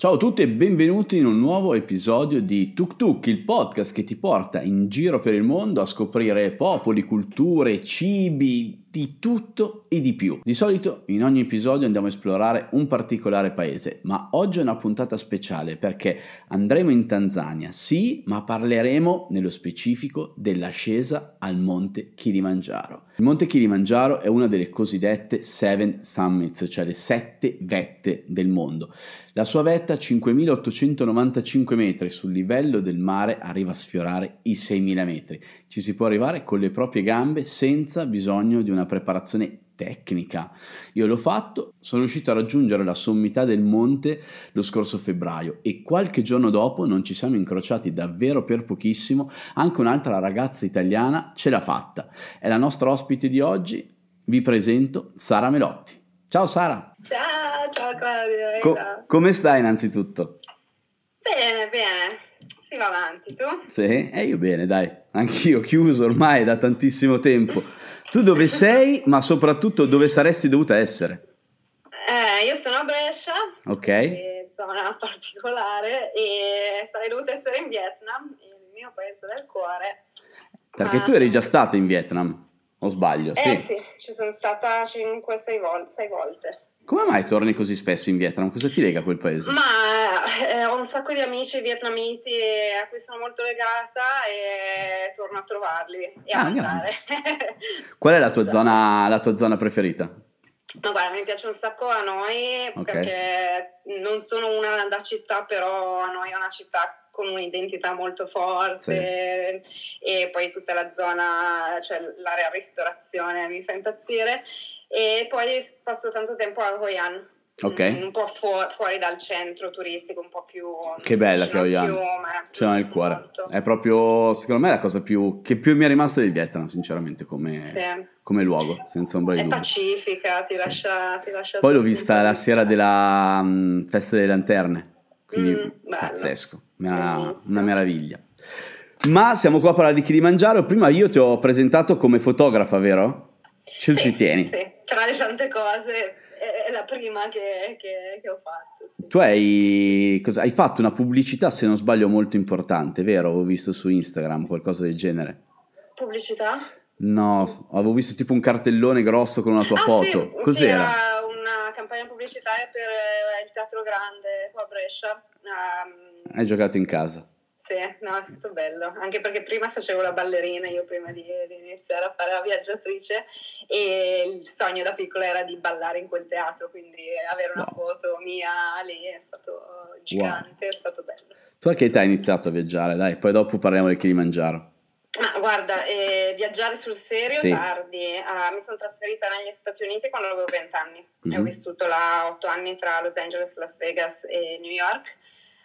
Ciao a tutti e benvenuti in un nuovo episodio di Tuk Tuk, il podcast che ti porta in giro per il mondo a scoprire popoli, culture, cibi, di tutto e di più. Di solito in ogni episodio andiamo a esplorare un particolare paese, ma oggi è una puntata speciale perché andremo in Tanzania, sì, ma parleremo nello specifico dell'ascesa al monte Kilimangiaro. Il monte Kilimangiaro è una delle cosiddette Seven Summits, cioè le sette vette del mondo. La sua vetta, 5.895 metri sul livello del mare, arriva a sfiorare i 6.000 metri. Ci si può arrivare con le proprie gambe senza bisogno di una preparazione tecnica. Io l'ho fatto, sono riuscito a raggiungere la sommità del monte lo scorso febbraio e qualche giorno dopo non ci siamo incrociati davvero per pochissimo, anche un'altra ragazza italiana ce l'ha fatta. È la nostra ospite di oggi, vi presento Sara Melotti. Ciao Sara! Ciao, ciao Claudio! Co- come stai innanzitutto? Bene, bene. Si va avanti, tu? Sì, e eh, io bene, dai. Anch'io chiuso ormai da tantissimo tempo. Tu dove sei, ma soprattutto dove saresti dovuta essere? Eh, io sono a Brescia, ok. zona particolare, e sarei dovuta essere in Vietnam, il mio paese del cuore. Perché ah, tu eri già stata in Vietnam, o sbaglio? Eh sì, sì ci sono stata 5-6 vol- volte. Come mai torni così spesso in Vietnam? Cosa ti lega a quel paese? Ma eh, ho un sacco di amici vietnamiti a cui sono molto legata e torno a trovarli e ah, a mangiare. Qual è la tua, zona, la tua zona preferita? Ma guarda, mi piace un sacco a noi okay. perché non sono una da città, però a noi è una città con un'identità molto forte sì. e poi tutta la zona, cioè l'area ristorazione mi fa impazzire e poi passo tanto tempo a Hoi An. Okay. Un po' fu- fuori dal centro turistico, un po' più. Che bella che Hoi An. Ce l'ho nel cuore. Molto. È proprio, secondo me, la cosa più che più mi è rimasta del Vietnam, sinceramente, come, sì. come luogo, senza ombra di dubbio. È pacifica, ti, sì. lascia, ti lascia. Poi l'ho vista la sera della um, festa delle lanterne, quindi mm, pazzesco, una, una meraviglia. Ma siamo qua a parlare di Kilimangiaro. Prima io ti ho presentato come fotografa, vero? Ce sì, ci tieni? Sì, tra le tante cose è la prima che, che, che ho fatto. Sì. Tu hai, cosa, hai, fatto una pubblicità, se non sbaglio, molto importante, vero? Ho visto su Instagram qualcosa del genere. Pubblicità? No, avevo visto tipo un cartellone grosso con una tua ah, foto. Sì, Cos'era? Sì, una campagna pubblicitaria per eh, il Teatro Grande qua a Brescia. Um, hai giocato in casa? Sì, no, è stato bello, anche perché prima facevo la ballerina, io prima di, di, iniziare a fare la viaggiatrice e il sogno da piccola era di ballare in quel teatro, quindi avere una wow. foto mia lì è stato gigante, wow. è stato bello. Tu a che età hai iniziato a viaggiare? Dai, poi dopo parliamo del Kilimangiaro. Ma guarda, eh, viaggiare sul serio sì. tardi. Uh, mi sono trasferita negli Stati Uniti quando avevo 20 anni mm-hmm. e ho vissuto là 8 anni tra Los Angeles, Las Vegas e New York.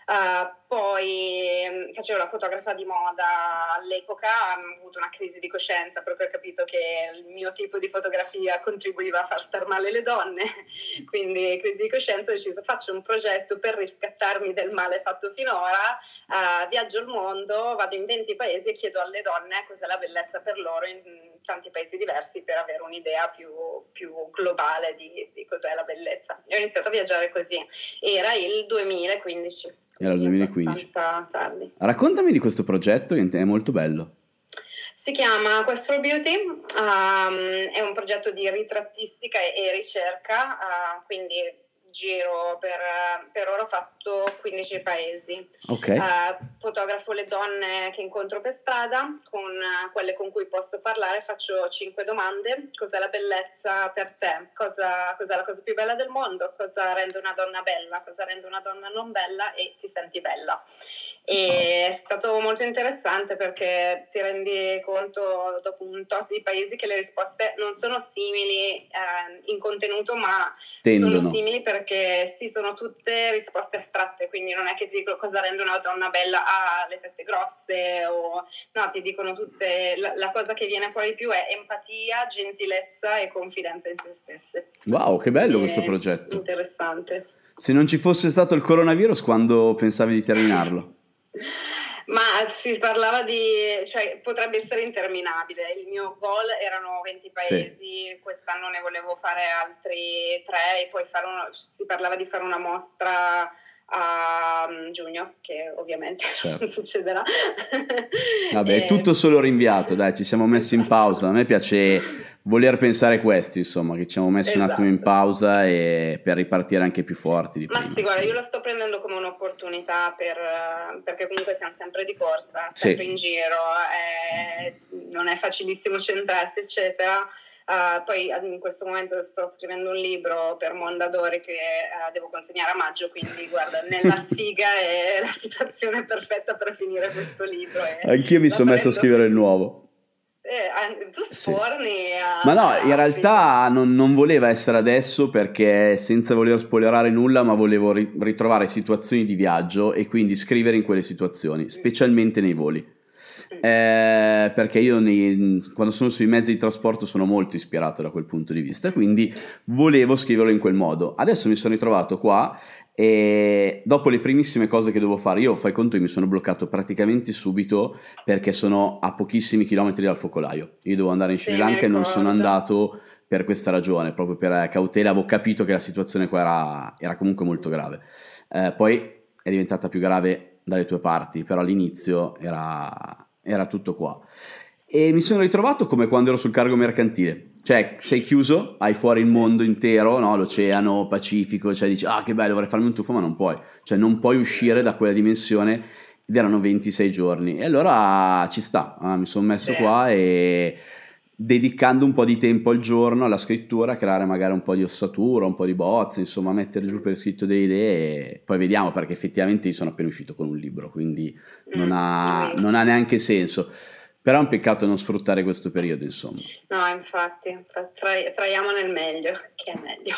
Uh, poi um, facevo la fotografa di moda all'epoca, ho avuto una crisi di coscienza perché ho capito che il mio tipo di fotografia contribuiva a far star male le donne, quindi crisi di coscienza ho deciso faccio un progetto per riscattarmi del male fatto finora, uh, viaggio il mondo, vado in 20 paesi e chiedo alle donne cos'è la bellezza per loro in tanti paesi diversi per avere un'idea più, più globale di, di cos'è la bellezza. E ho iniziato a viaggiare così, era il 2015. Era il 2015. Tardi. Raccontami di questo progetto che è molto bello. Si chiama Questro Beauty, um, è un progetto di ritrattistica e, ricerca, uh, quindi giro per, per, ora ho fatto 15 paesi. Okay. Uh, fotografo le donne che incontro per strada, con quelle con cui posso parlare faccio 5 domande. Cos'è la bellezza per te? Cosa, cos'è la cosa più bella del mondo? Cosa rende una donna bella? Cosa rende una donna non bella? E ti senti bella. E è stato molto interessante perché ti rendi conto dopo un tot di paesi che le risposte non sono simili eh, in contenuto ma Tendono. sono simili perché sì sono tutte risposte astratte. Quindi non è che ti dicono cosa rende una donna bella ah le tette grosse o no ti dicono tutte la, la cosa che viene fuori più è empatia gentilezza e confidenza in se stesse. Wow che bello e questo progetto. interessante. Se non ci fosse stato il coronavirus quando pensavi di terminarlo ma si parlava di, cioè potrebbe essere interminabile. Il mio goal erano 20 paesi, sì. quest'anno ne volevo fare altri tre e poi uno, si parlava di fare una mostra a mm, giugno, che ovviamente certo. non succederà. Vabbè, è tutto solo rinviato, dai, ci siamo messi in esatto. pausa. A me piace voler pensare questo, insomma, che ci siamo messi esatto. un attimo in esatto. pausa e per ripartire anche più forti. Di Ma prima, sì, guarda, io la sto prendendo come un'opportunità per, perché comunque siamo sempre di corsa, sempre sì. in giro, è, non è facilissimo centrarsi, eccetera. Uh, poi in questo momento sto scrivendo un libro per Mondadori che uh, devo consegnare a maggio, quindi guarda, nella sfiga è la situazione perfetta per finire questo libro. Anch'io mi sono messo a scrivere il nuovo. Eh, tu sforni sì. a... Ma no, in realtà non, non, voleva essere adesso perché senza voler spoilerare nulla, ma volevo ri- ritrovare situazioni di viaggio e quindi scrivere in quelle situazioni, specialmente nei voli. Eh, perché io nei, quando sono sui mezzi di trasporto sono molto ispirato da quel punto di vista, quindi volevo scriverlo in quel modo. Adesso mi sono ritrovato qua e dopo le primissime cose che devo fare, io fai conto che mi sono bloccato praticamente subito perché sono a pochissimi chilometri dal focolaio. Io devo andare in Sri Lanka e non sono andato per questa ragione, proprio per cautela, avevo capito che la situazione qua era, era comunque molto grave. Eh, poi è diventata più grave dalle tue parti, però all'inizio era, era tutto qua. E mi sono ritrovato come quando ero sul cargo mercantile. Cioè, sei chiuso, hai fuori il mondo intero, no? l'oceano, Pacifico, cioè dici, ah che bello, vorrei farmi un tuffo, ma non puoi. Cioè, non puoi uscire da quella dimensione ed erano 26 giorni. E allora ci sta, ah, mi sono messo qua e dedicando un po' di tempo al giorno alla scrittura, creare magari un po' di ossatura, un po' di bozze, insomma, mettere giù per scritto delle idee e poi vediamo perché effettivamente io sono appena uscito con un libro, quindi non ha, mm, non ha neanche senso. Però è un peccato non sfruttare questo periodo, insomma. No, infatti, tra- traiamo nel meglio, che è meglio.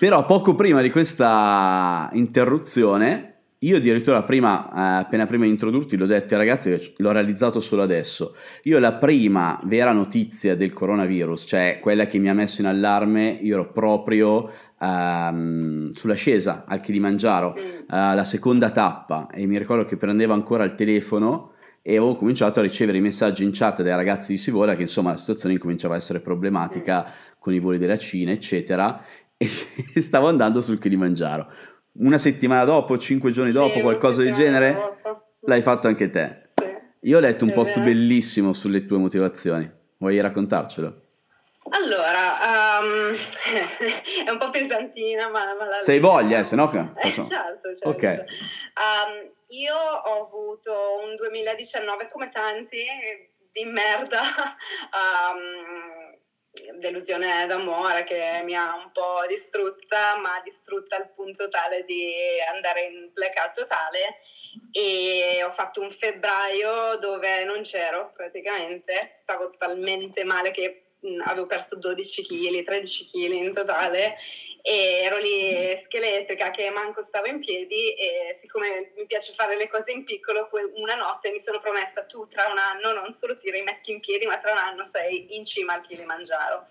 Però poco prima di questa interruzione io addirittura prima, eh, appena prima di introdurti, l'ho detto ai ragazzi che l'ho realizzato solo adesso. Io la prima vera notizia del coronavirus, cioè quella che mi ha messo in allarme, io ero proprio um, sull'ascesa al Kilimangiaro, mm. uh, la seconda tappa, e mi ricordo che prendevo ancora il telefono e avevo cominciato a ricevere i messaggi in chat dai ragazzi di Sivola che insomma la situazione incominciava a essere problematica mm. con i voli della Cina, eccetera, e stavo andando sul Kilimangiaro una settimana dopo, cinque giorni sì, dopo, qualcosa del genere, dopo. l'hai fatto anche te. Sì. Io ho letto un è post vero. bellissimo sulle tue motivazioni. Vuoi raccontarcelo? Allora, um, è un po' pesantina, ma, ma la Sei voglia, eh, se no Eh, certo, certo. Ok. Um, io ho avuto un 2019 come tanti di merda. Um, delusione d'amore che mi ha un po' distrutta, ma distrutta al punto tale di andare in blackout totale. E ho fatto un febbraio dove non c'ero praticamente, stavo talmente male che avevo perso 12 kg, 13 kg in totale e ero lì scheletrica che manco stavo in piedi e siccome mi piace fare le cose in piccolo, una notte mi sono promessa tu tra un anno non solo ti rimetti in piedi ma tra un anno sei in cima al Kilimangiaro.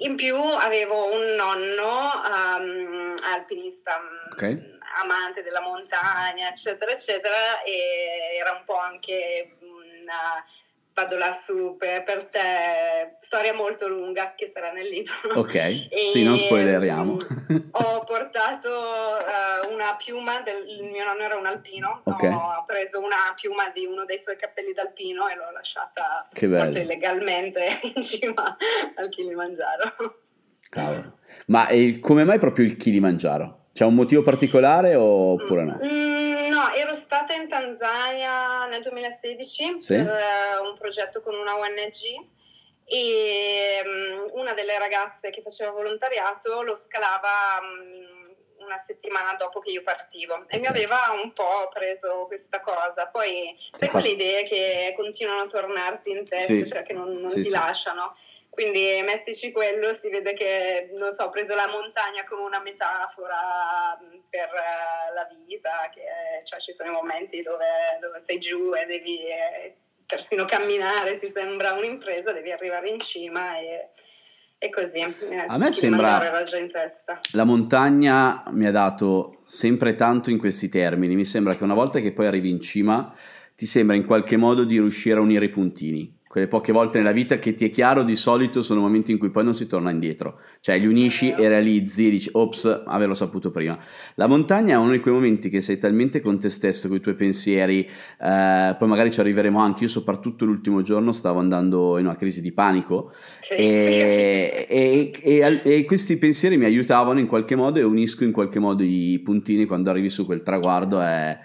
In più avevo un nonno um, alpinista, okay. amante della montagna, eccetera, eccetera, e era un po' anche una vado lassù per, per, te, storia molto lunga che sarà nel libro. Ok, e, sì, non spoileriamo. ho portato uh, una piuma, del, il mio nonno era un alpino, okay. ho preso una piuma di uno dei suoi cappelli d'alpino e l'ho lasciata molto illegalmente in cima al Kilimangiaro. Cavolo. Ma il, come mai proprio il Kilimangiaro? C'è un motivo particolare oppure no? Mm, no, ero stata in Tanzania nel 2016 sì? per uh, un progetto con una ONG e um, una delle ragazze che faceva volontariato lo scalava um, una settimana dopo che io partivo e mi aveva un po' preso questa cosa. Poi sai quelle idee che continuano a tornarti in testa, sì. cioè che non, non sì, ti lasciano. Quindi mettici quello, si vede che, non so, ho preso la montagna come una metafora per eh, la vita, che cioè, ci sono i momenti dove, dove sei giù e devi eh, persino camminare, ti sembra un'impresa, devi arrivare in cima e, e così. Eh, A me sembra la montagna mi ha dato sempre tanto in questi termini, mi sembra che una volta che poi arrivi in cima ti sembra in qualche modo di riuscire a unire i puntini quelle poche volte nella vita che ti è chiaro di solito sono momenti in cui poi non si torna indietro, cioè li unisci e realizzi, dici ops, averlo saputo prima. La montagna è uno di quei momenti che sei talmente con te stesso, con i tuoi pensieri, eh, poi magari ci arriveremo anche, io soprattutto l'ultimo giorno stavo andando in una crisi di panico sì. e, e, e, e, questi pensieri mi aiutavano in qualche modo e unisco in qualche modo i puntini quando arrivi su quel traguardo. È,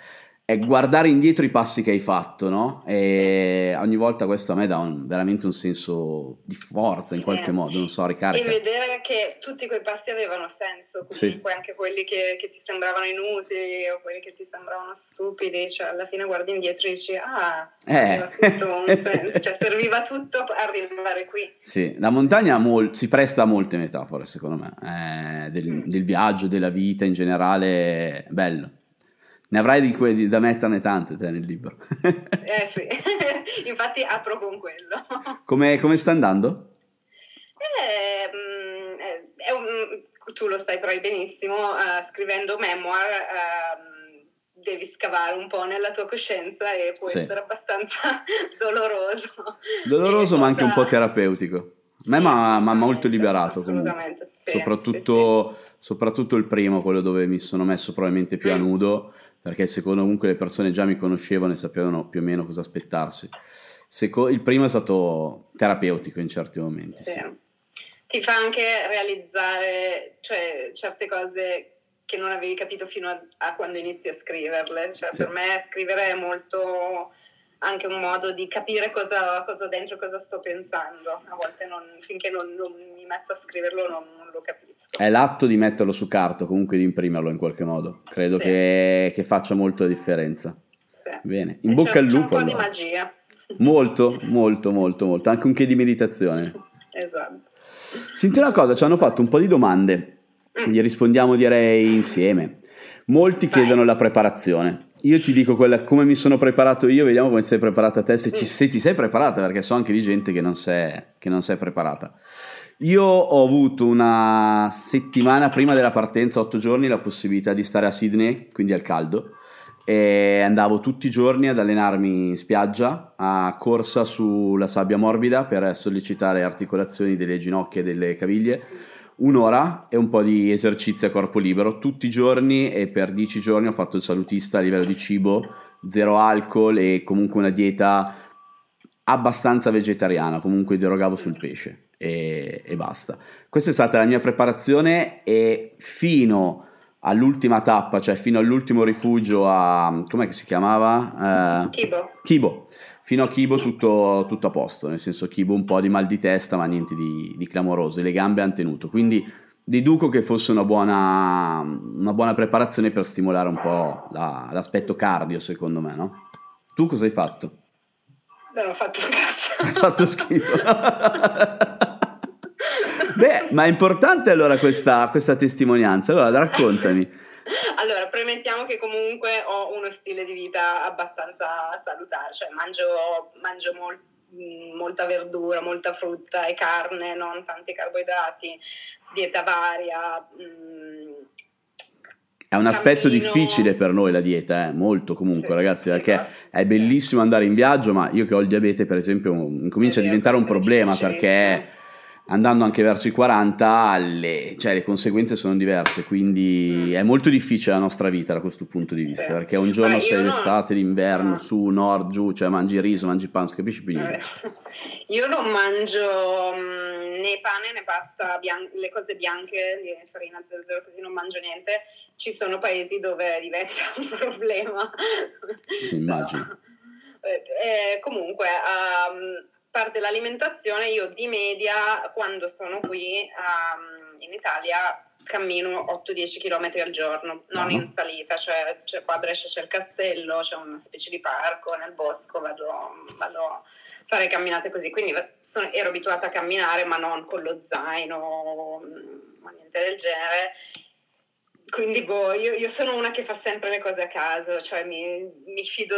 è guardare indietro i passi che hai fatto, no? E ogni volta questo a me dà un, veramente un senso di forza in sì. qualche modo, non so, ricarica. E vedere che tutti quei passi avevano senso, comunque sì. anche quelli che, che, ti sembravano inutili o quelli che ti sembravano stupidi, cioè alla fine guardi indietro e dici ah, eh. tutto un senso, cioè serviva tutto arrivare qui. Sì, la montagna mol- si presta a molte metafore secondo me, eh, del, mm. del viaggio, della vita in generale, bello. Ne avrai di quelli da metterne tante te nel libro. eh sì, infatti apro con quello. Come, come sta andando? Eh, mm, eh, un, tu lo sai però benissimo, uh, scrivendo memoir uh, devi scavare un po' nella tua coscienza e può sì. essere abbastanza doloroso. Doloroso ma anche un po' terapeutico. A me sì, mi ha molto liberato comunque. Sì, soprattutto, soprattutto, il primo, quello dove mi sono messo probabilmente più mm. a nudo perché secondo comunque le persone già mi conoscevano e sapevano più o meno cosa aspettarsi. Seco- il primo è stato terapeutico in certi momenti. Sì. Sì. Ti fa anche realizzare cioè, certe cose che non avevi capito fino a, a quando inizi a scriverle. Cioè, sì. Per me scrivere è molto anche un modo di capire cosa, cosa dentro, cosa sto pensando. A volte non, finché non, non, mi metto a scriverlo non, lo capisco. È l'atto di metterlo su carta, comunque di imprimerlo in qualche modo. Credo sì. che, che, faccia molto la differenza. Sì. Bene, in e bocca al lupo. Un po' allora. di magia. Molto, molto, molto, molto. Anche un che di meditazione. esatto. Senti una cosa, ci hanno fatto un po' di domande. Mm. Gli rispondiamo direi insieme. Molti Vai. chiedono la preparazione. Io ti dico quella, come mi sono preparato io, vediamo come sei preparata te, se, ci, se ti sei preparata, perché so anche di gente che non, sei, che non sei preparata. Io ho avuto una settimana prima della partenza, otto giorni, la possibilità di stare a Sydney, quindi al caldo, e andavo tutti i giorni ad allenarmi in spiaggia, a corsa sulla sabbia morbida per sollecitare articolazioni delle ginocchia e delle caviglie un'ora e un po' di esercizio a corpo libero tutti i giorni e per dieci giorni ho fatto il salutista a livello di cibo, zero alcol e comunque una dieta abbastanza vegetariana, comunque derogavo sul pesce e, e basta. Questa è stata la mia preparazione e fino all'ultima tappa, cioè fino all'ultimo rifugio a... com'è che si chiamava? Uh, Kibo. Kibo fino a Kibo tutto, tutto, a posto, nel senso Kibo un po' di mal di testa ma niente di, di clamoroso, le gambe hanno tenuto, quindi deduco che fosse una buona, una buona preparazione per stimolare un po' la, l'aspetto cardio secondo me, no? Tu cosa hai fatto? Non ho fatto un cazzo. Hai fatto schifo. Beh, ma è importante allora questa, questa testimonianza, allora raccontami. Allora, premettiamo che comunque ho uno stile di vita abbastanza salutare, cioè mangio, mangio mol, molta verdura, molta frutta e carne, non tanti carboidrati, dieta varia. Mm, è un aspetto cammino. difficile per noi la dieta, eh? molto comunque sì, ragazzi, perché esatto. è bellissimo andare in viaggio, ma io che ho il diabete per esempio comincia a diventare un problema perché andando anche verso i 40 le, cioè, le conseguenze sono diverse quindi mm. è molto difficile la nostra vita da questo punto di vista sì. perché un giorno sei no. l'estate, l'inverno, no. su, nord, giù cioè mangi riso, mangi pan, non capisci più niente io non mangio mm, né pane né pasta bian- le cose bianche le farina 00 così non mangio niente ci sono paesi dove diventa un problema sì immagino eh, eh, comunque um, parte l'alimentazione, io di media quando sono qui um, in Italia cammino 8-10 km al giorno, non uh-huh. in salita, cioè, cioè, qua a Brescia c'è il castello, c'è una specie di parco nel bosco, vado, vado a fare camminate così, quindi sono, ero abituata a camminare ma non con lo zaino, ma niente del genere. Quindi boh, io, io sono una che fa sempre le cose a caso, cioè mi, mi fido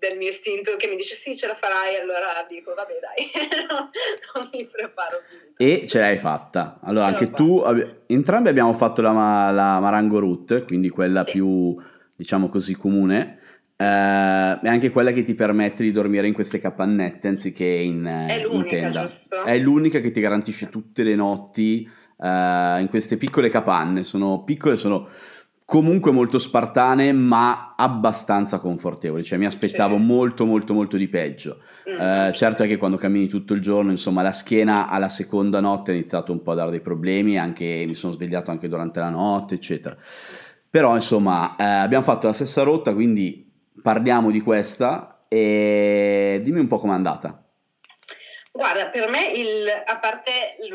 del mio istinto che mi dice sì ce la farai allora dico vabbè dai no, non mi preparo più e ce l'hai fatta allora ce anche tu entrambi abbiamo fatto la, la Marango Route quindi quella sì. più diciamo così comune Uh, è anche quella che ti permette di dormire in queste capannette anziché in, è in tenda. Giusto? È l'unica che ti garantisce tutte le notti uh, in queste piccole capanne. Sono piccole, sono comunque molto spartane, ma abbastanza confortevoli. Cioè, mi aspettavo sì. molto, molto, molto di peggio. Mm. Uh, certo è che quando cammini tutto il giorno, insomma, la schiena alla seconda notte ha iniziato un po' a dare dei problemi, anche mi sono svegliato anche durante la notte, eccetera. Però, insomma, abbiamo fatto la stessa rotta, quindi parliamo di questa e dimmi un po' com'è andata. Guarda, per me, il, a parte il,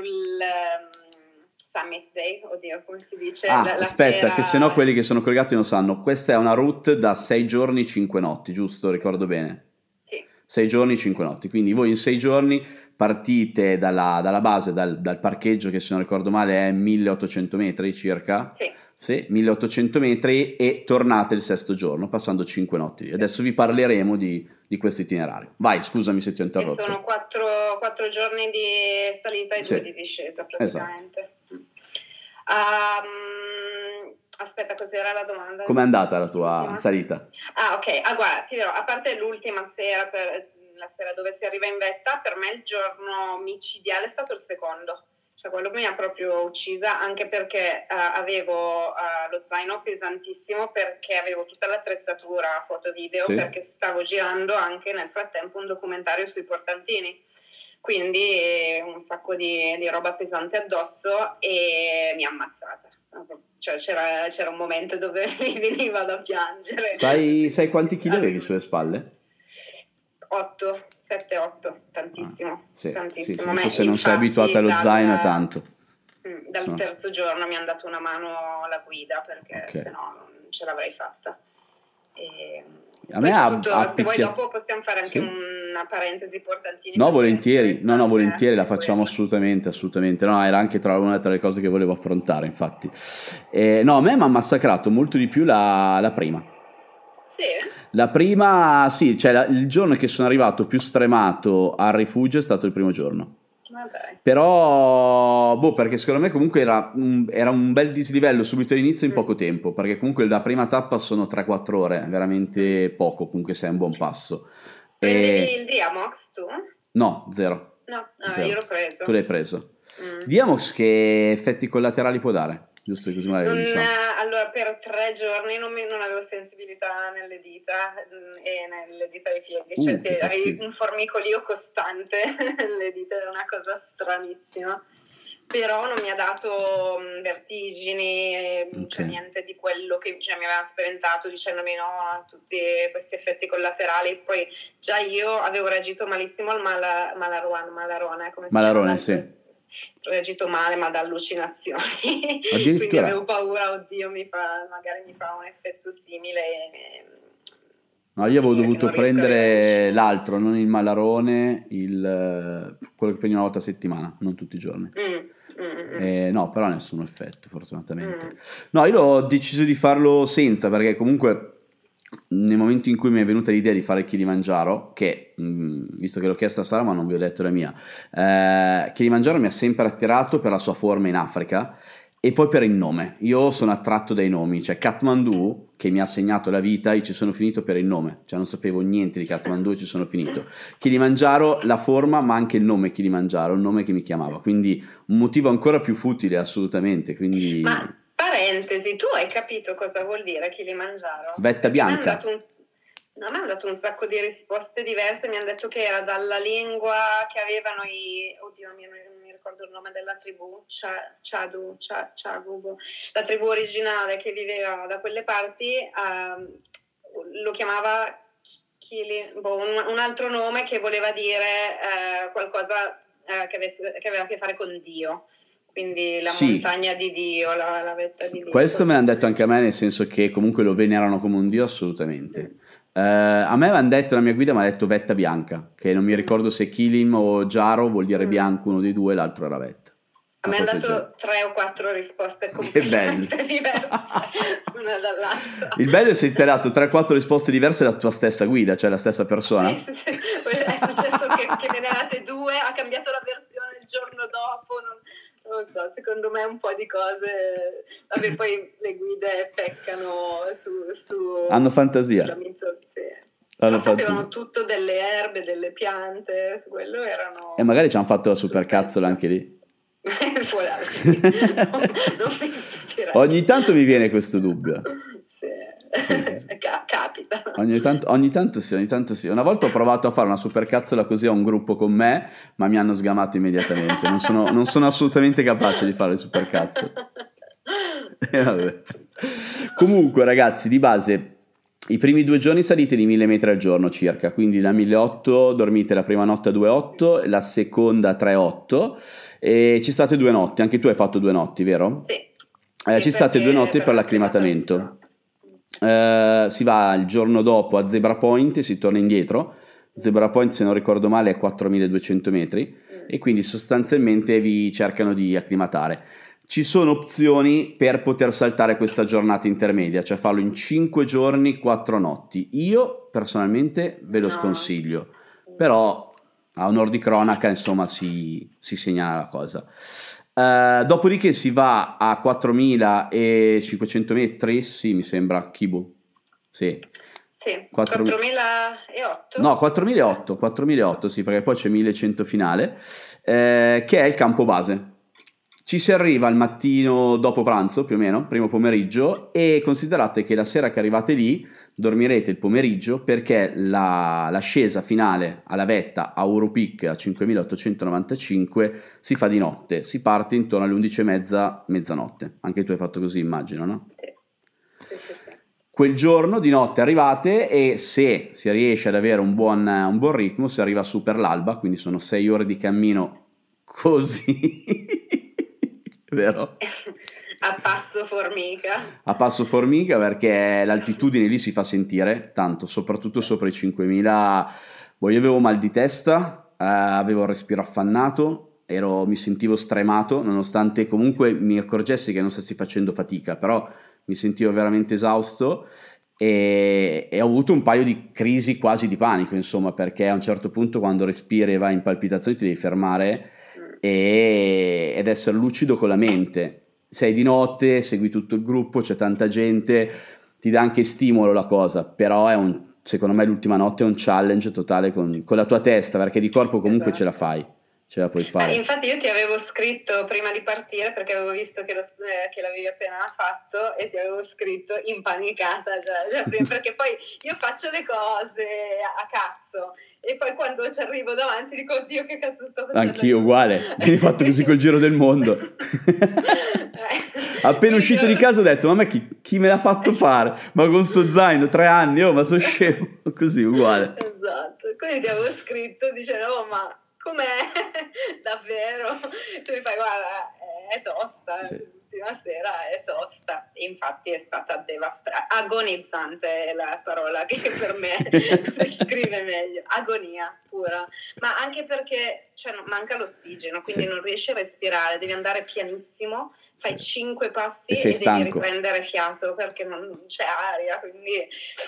Summit Day, oddio, come si dice? Ah, aspetta, sera... che se no quelli che sono collegati non sanno. Questa è una route da 6 giorni, 5 notti, giusto? Ricordo bene? Sì. 6 giorni, 5 notti. Quindi voi in 6 giorni partite dalla, dalla base, dal, dal, parcheggio che se non ricordo male è 1800 metri circa. Sì sì, 1800 metri e tornate il sesto giorno, passando 5 notti. Adesso vi parleremo di, di questo itinerario. Vai, scusami se ti ho interrotto. E sono 4, 4 giorni di salita e 2 sì. di discesa praticamente. Esatto. Um, aspetta, cos'era la domanda? Com'è andata la tua l'ultima? salita? Ah, ok. Ah, guarda, ti dirò, a parte l'ultima sera, per, la sera dove si arriva in vetta, per me il giorno micidiale è stato il secondo cioè quello mi ha proprio uccisa anche perché uh, avevo uh, lo zaino pesantissimo perché avevo tutta l'attrezzatura foto video sì. perché stavo girando anche nel frattempo un documentario sui portantini quindi un sacco di, di roba pesante addosso e mi ha ammazzata cioè c'era, c'era, un momento dove mi veniva da piangere sai, sai quanti chili avevi sulle spalle? 8 7-8, tantissimo. Ah, sì, tantissimo. Sì, sì, se non sei abituata allo dal, zaino tanto. Mm, dal Sono... terzo giorno mi hanno dato una mano la guida perché okay. se no non ce l'avrei fatta. E... A me ha, tutto, ha se vuoi dopo possiamo fare anche sì. una parentesi portantini. No, volentieri, no, no, volentieri, la facciamo assolutamente, assolutamente. No, era anche tra una tra le cose che volevo affrontare, infatti. Eh, no, a me mi ha massacrato molto di più la, la prima sì. La prima, sì, cioè la, il giorno che sono arrivato più stremato al rifugio è stato il primo giorno. Però, boh, perché secondo me comunque era un, era un bel dislivello subito all'inizio in mm. poco tempo, perché comunque la prima tappa sono 3-4 ore, veramente poco, comunque sei un buon passo. Prendevi e... il Diamox tu? No, zero. No, ah, zero. io l'ho preso. Tu l'hai preso. Mm. Diamox che effetti collaterali può dare? Giusto così magari non, diciamo. allora per tre giorni non, mi, non, avevo sensibilità nelle dita mm, e nelle dita dei piedi uh, cioè avevi un formicolio costante nelle dita era una cosa stranissima però non mi ha dato mm, vertigini, mm, okay. cioè niente di quello che cioè, mi aveva spaventato dicendomi no a tutti questi effetti collaterali. Poi già io avevo reagito malissimo al mala, Malaruan, Malarone, come Malarone, si Malarone, sì reagito male ma da allucinazioni quindi avevo paura oddio mi fa, magari mi fa un effetto simile e, No, io avevo dovuto prendere l'altro, non il malarone, il, quello che prendi una volta a settimana, non tutti i giorni. Mm, mm, mm. Eh, no, però nessun effetto, fortunatamente. Mm. No, io ho deciso di farlo senza, perché comunque nel momento in cui mi è venuta l'idea di fare Kilimangiaro, che mh, visto che l'ho chiesto a Sara ma non vi ho detto la mia, eh, Kilimangiaro mi ha sempre attirato per la sua forma in Africa e poi per il nome. Io sono attratto dai nomi, cioè Kathmandu, che mi ha segnato la vita, io ci sono finito per il nome, cioè non sapevo niente di Kathmandu e ci sono finito. Kilimangiaro, la forma, ma anche il nome Kilimangiaro, il nome che mi chiamava, quindi un motivo ancora più futile assolutamente. Quindi... Ma Parentesi, tu hai capito cosa vuol dire Kilimangiaro? Vetta bianca. Mi no, mi hanno dato un sacco di risposte diverse, mi hanno detto che era dalla lingua che avevano i... Oddio, non mi ricordo il nome della tribù, Chadu, Chagubo, la tribù originale che viveva da quelle parti, uh, lo chiamava Kili, boh, un, un, altro nome che voleva dire uh, qualcosa uh, che, avesse, che aveva a che fare con Dio quindi la sì. montagna di Dio, la, la, vetta di Dio. Questo me l'hanno detto anche a me, nel senso che comunque lo venerano come un Dio assolutamente. Uh, a me avevano detto, la mia guida mi ha detto vetta bianca, che non mi ricordo se Kilim o Jaro vuol dire mm. bianco uno dei due, l'altro era vetta. A me hanno dato tre o quattro risposte completamente diverse una dall'altra. Il bello è se ti ha dato tre o quattro risposte diverse dalla tua stessa guida, cioè la stessa persona. Sì, sì, è successo che, che me ne ha date due, ha cambiato la versione il giorno dopo, non, non so, secondo me un po' di cose, vabbè poi le guide peccano su... su Hanno fantasia. Sì. Hanno sapevano tutto delle erbe, delle piante, su quello erano... E magari ci hanno fatto la supercazzola anche lì. Non, non. Ogni tanto mi viene questo dubbio. Sì. Sì, sì. capita. Ogni tanto, ogni tanto, sì, ogni tanto sì. Una volta ho provato a fare una supercazzola così a un gruppo con me, ma mi hanno sgamato immediatamente. Non sono, non sono assolutamente capace di fare le supercazzole. Eh, Comunque, ragazzi, di base i primi due giorni salite di 1000 metri al giorno circa, quindi la 1008 dormite la prima notte a 2,8, la seconda a 3,8 e ci state due notti, anche tu hai fatto due notti, vero? Sì. Eh, sì ci state due notti per, per l'acclimatamento. Eh, si va il giorno dopo a Zebra Point e si torna indietro. Zebra Point, se non ricordo male, è 4200 metri e quindi sostanzialmente vi cercano di acclimatare ci sono opzioni per poter saltare questa giornata intermedia, cioè farlo in 5 giorni, 4 notti. Io personalmente ve lo no. sconsiglio, però a onor di cronaca insomma si, si segnala la cosa. Uh, dopodiché si va a 4500 metri, sì mi sembra, Kibu, sì. Sì, 4... 4008? No, 4008, 4008 sì, perché poi c'è 1100 finale, eh, che è il campo base ci si arriva al mattino dopo pranzo, più o meno, primo pomeriggio, e considerate che la sera che arrivate lì dormirete il pomeriggio perché la, l'ascesa finale alla vetta a Europeak a 5895 si fa di notte, si parte intorno alle 11.30, mezzanotte. Anche tu hai fatto così, immagino, no? Sì, sì, sì. Quel giorno di notte arrivate e se si riesce ad avere un buon, un buon ritmo si arriva su per l'alba, quindi sono 6 ore di cammino così vero? A passo formica. A passo formica perché l'altitudine lì si fa sentire tanto, soprattutto sopra i 5000. Boh, io avevo mal di testa, eh, avevo il respiro affannato, ero, mi sentivo stremato, nonostante comunque mi accorgessi che non stessi facendo fatica, però mi sentivo veramente esausto e, e, ho avuto un paio di crisi quasi di panico, insomma, perché a un certo punto quando respiri e vai in palpitazioni ti devi fermare e, ed essere lucido con la mente. Sei di notte, segui tutto il gruppo, c'è tanta gente, ti dà anche stimolo la cosa, però è un, secondo me l'ultima notte è un challenge totale con, con la tua testa, perché di corpo comunque esatto. ce la fai ce la puoi fare. Eh, infatti io ti avevo scritto prima di partire perché avevo visto che, lo, eh, che l'avevi appena fatto e ti avevo scritto impanicata, cioè, cioè, perché poi io faccio le cose a cazzo e poi quando ci arrivo davanti dico oddio che cazzo sto facendo. Anch'io uguale, mi hai fatto così col giro del mondo. Appena uscito di casa ho detto, ma chi, chi, me l'ha fatto fare? Ma con sto zaino, tre anni, oh ma sono scemo, così uguale. Esatto, quindi avevo scritto dicendo, oh ma com'è davvero? Tu mi fai, guarda, è tosta, sì. L'ultima sera è tosta. Infatti è stata devastante, agonizzante è la parola che per me descrive meglio, agonia pura. Ma anche perché cioè, manca l'ossigeno, quindi sì. non riesci a respirare, devi andare pianissimo fai cinque passi e, e devi riprendere fiato perché non c'è aria, quindi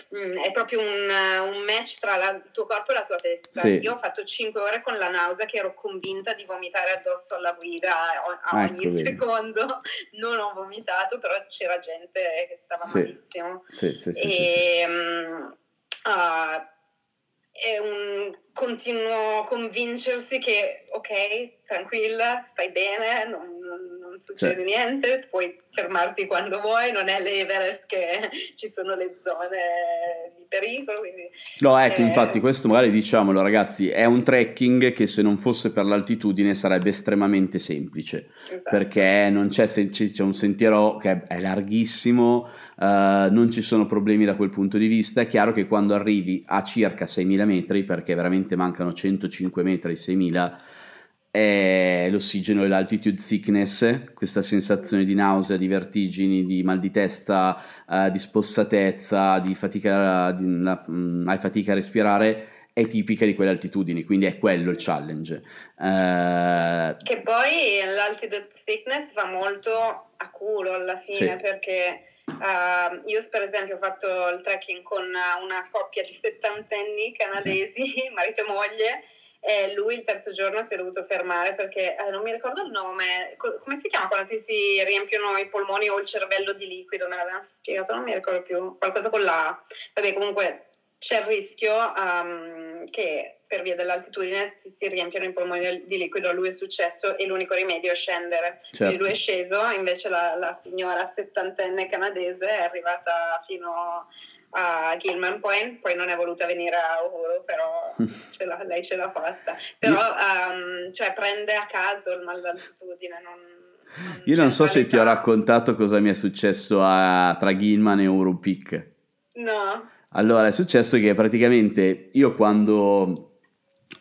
mh, mm, è proprio un, un match tra la, il tuo corpo e la tua testa. Sì. Io ho fatto cinque ore con la nausea che ero convinta di vomitare addosso alla guida a, a ecco ogni secondo, non ho vomitato, però c'era gente che stava sì. malissimo. Sì, sì, sì, e, um, uh, è un continuo convincersi che ok, tranquilla, stai bene, non, non, non succede sì. niente, puoi fermarti quando vuoi, non è l'Everest che ci sono le zone di pericolo. Quindi, no, ecco, eh... infatti questo magari diciamolo ragazzi, è un trekking che se non fosse per l'altitudine sarebbe estremamente semplice, esatto. perché non c'è, c'è, un sentiero che è larghissimo, uh, non ci sono problemi da quel punto di vista, è chiaro che quando arrivi a circa 6.000 metri, perché veramente mancano 105 metri ai 6.000, è l'ossigeno e l'altitude sickness, questa sensazione di nausea, di vertigini, di mal di testa, uh, di spossatezza, di fatica, di, la, um, hai fatica a respirare, è tipica di quelle altitudini, quindi è quello il challenge. Uh, che poi l'altitude sickness va molto a culo alla fine, sì. perché Uh, io per esempio ho fatto il trekking con una coppia di settantenni canadesi, sì. marito e moglie, e lui il terzo giorno si è dovuto fermare perché eh, non mi ricordo il nome, Co- come si chiama quando ti si riempiono i polmoni o il cervello di liquido, me l'avevano spiegato, non mi ricordo più, qualcosa con la... Vabbè comunque c'è il rischio um, che per via dell'altitudine ti si riempiano i polmoni di liquido. A lui è successo e l'unico rimedio è scendere. Certo. Quindi lui è sceso, invece la, la signora settantenne canadese è arrivata fino a Gilman Point, poi non è voluta venire a Uhuru, però ce lei ce l'ha fatta. Però um, cioè, prende a caso il mal d'altitudine, non, non Io non so qualità. se ti ho raccontato cosa mi è successo a, tra Gilman e Uhuru Peak. No. Allora, è successo che praticamente io quando,